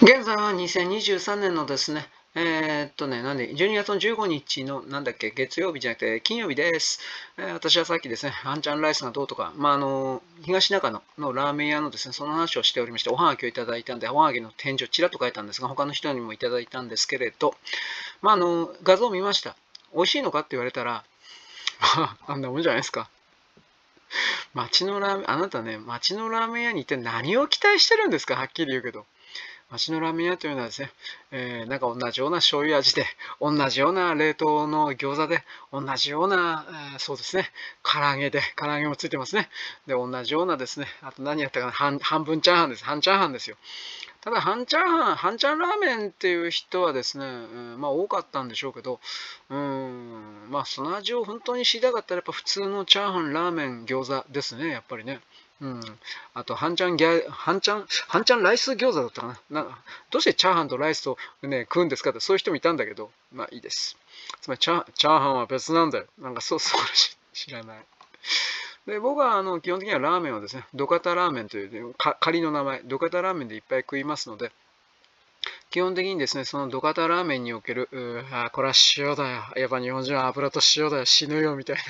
現在は2023年のですね、えー、っとね、なんで、12月の15日の、なんだっけ、月曜日じゃなくて、金曜日です。えー、私はさっきですね、ハンチャンライスがどうとか、まあ、あの、東中野のラーメン屋のですね、その話をしておりまして、おはがきをいただいたんで、おはがきの天井ちらっと書いたんですが、他の人にもいただいたんですけれど、まあ、あの、画像を見ました。美味しいのかって言われたら、あんなもんじゃないですか。町のラーメン、あなたね、町のラーメン屋に行って何を期待してるんですかはっきり言うけど。町のラーメン屋というのはですね、えー、なんか同じような醤油味で、同じような冷凍の餃子で、同じような、えー、そうですね、唐揚げで、唐揚げもついてますね。で、同じようなですね、あと何やったかな、半半分チャーハンです。半チャーハンですよ。ただ、半チャーハン、半チャーラーメンっていう人はですね、うん、まあ多かったんでしょうけど、うん、まあその味を本当に知りたかったら、やっぱ普通のチャーハン、ラーメン、餃子ですね、やっぱりね。うん。あと、半ちゃんギャ、半ちゃん、半ちゃんライス餃子だったかな。な、どうしてチャーハンとライスとね、食うんですかって、そういう人もいたんだけど、まあいいです。つまりチャ、チャーハンは別なんだよ。なんか、そう、そう知らない。で、僕は、あの、基本的にはラーメンはですね、ドカタラーメンという、仮の名前、ドカタラーメンでいっぱい食いますので、基本的にですね、そのドカタラーメンにおける、うあ、これは塩だよ。やっぱ日本人は油と塩だよ。死ぬよ、みたいな。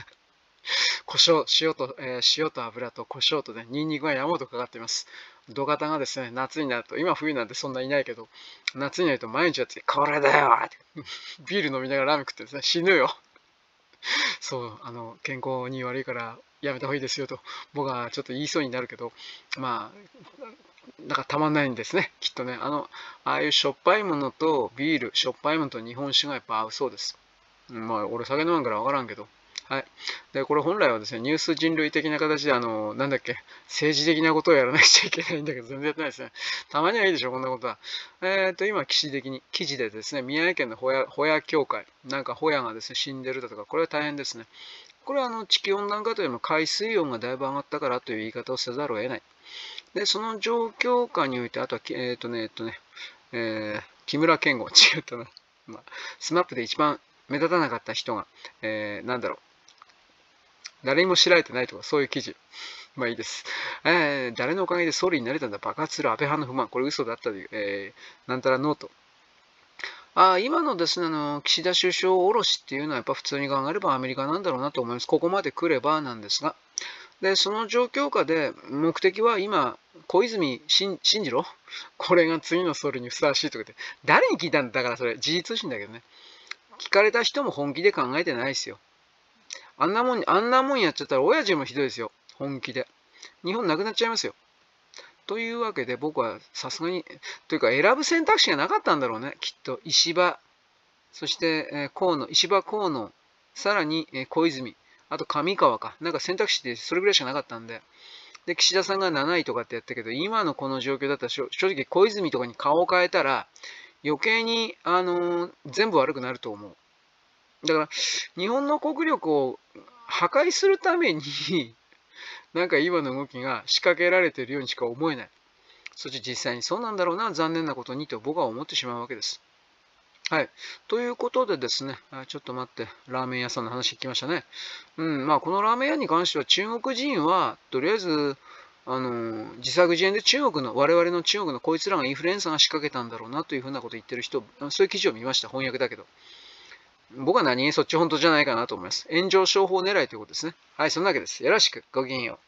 胡椒、塩と、えー、塩と油と胡椒とね、ニンニクが山ほどかかっています。土方がですね、夏になると、今冬なんてそんないないけど、夏になると毎日やって、これだよって ビール飲みながらラーメン食ってですね、死ぬよ。そう、あの、健康に悪いからやめた方がいいですよと、僕はちょっと言いそうになるけど、まあ、なんかたまんないんですね、きっとね。あの、ああいうしょっぱいものとビール、しょっぱいものと日本酒がやっぱ合うそうです。まあ、俺酒飲まんからわからんけど、はい。で、これ本来はですね、ニュース人類的な形で、あの、なんだっけ、政治的なことをやらなくちゃいけないんだけど、全然やってないですね。たまにはいいでしょ、こんなことは。えっ、ー、と、今、記事的に、記事でですね、宮城県のホヤ、ホヤ協会、なんかホヤがですね、死んでるだとか、これは大変ですね。これはあの地球温暖化というのは海水温がだいぶ上がったからという言い方をせざるを得ない。で、その状況下において、あとは、えっ、ー、とね、えっ、とね、えー、木村健吾、違ったな。まあ、 SMAP で一番目立たなかった人が、えー、なんだろう、誰にも知られてないとか、そういう記事。まあいいです。えー、誰のおかげで総理になれたんだ爆発する安倍派の不満。これ嘘だったという、えー、なんたらノート。あ今のですね、あの、岸田首相おろしっていうのはやっぱ普通に考えればアメリカなんだろうなと思います。ここまで来ればなんですが。で、その状況下で目的は今、小泉進次郎？これが次の総理にふさわしいとかって、誰に聞いたんだ？だからそれ、時事通信だけどね。聞かれた人も本気で考えてないですよ。あんなもん、あんなもんやっちゃったら親父もひどいですよ。本気で。日本なくなっちゃいますよ。というわけで僕はさすがに、というか選ぶ選択肢がなかったんだろうね。きっと石破、そして、河野、石破河野、さらに、小泉、あと上川か。なんか選択肢ってそれぐらいしかなかったんで。で、岸田さんが7位とかってやったけど、今のこの状況だったら正直小泉とかに顔を変えたら、余計に、あのー、全部悪くなると思う。だから、日本の国力を破壊するために なんか今の動きが仕掛けられているようにしか思えない。そして実際にそうなんだろうな、残念なことにと僕は思ってしまうわけです。はい。ということでですね、あちょっと待って、ラーメン屋さんの話聞きましたね。うん、まあこのラーメン屋に関しては中国人は、とりあえず、あの、自作自演で中国の、我々の中国のこいつらがインフルエンサーが仕掛けたんだろうなというふうなことを言ってる人、そういう記事を見ました。翻訳だけど。僕は何？そっち本当じゃないかなと思います。炎上商法狙いということですね。はい、そんなわけです。よろしく。ごきげんよう。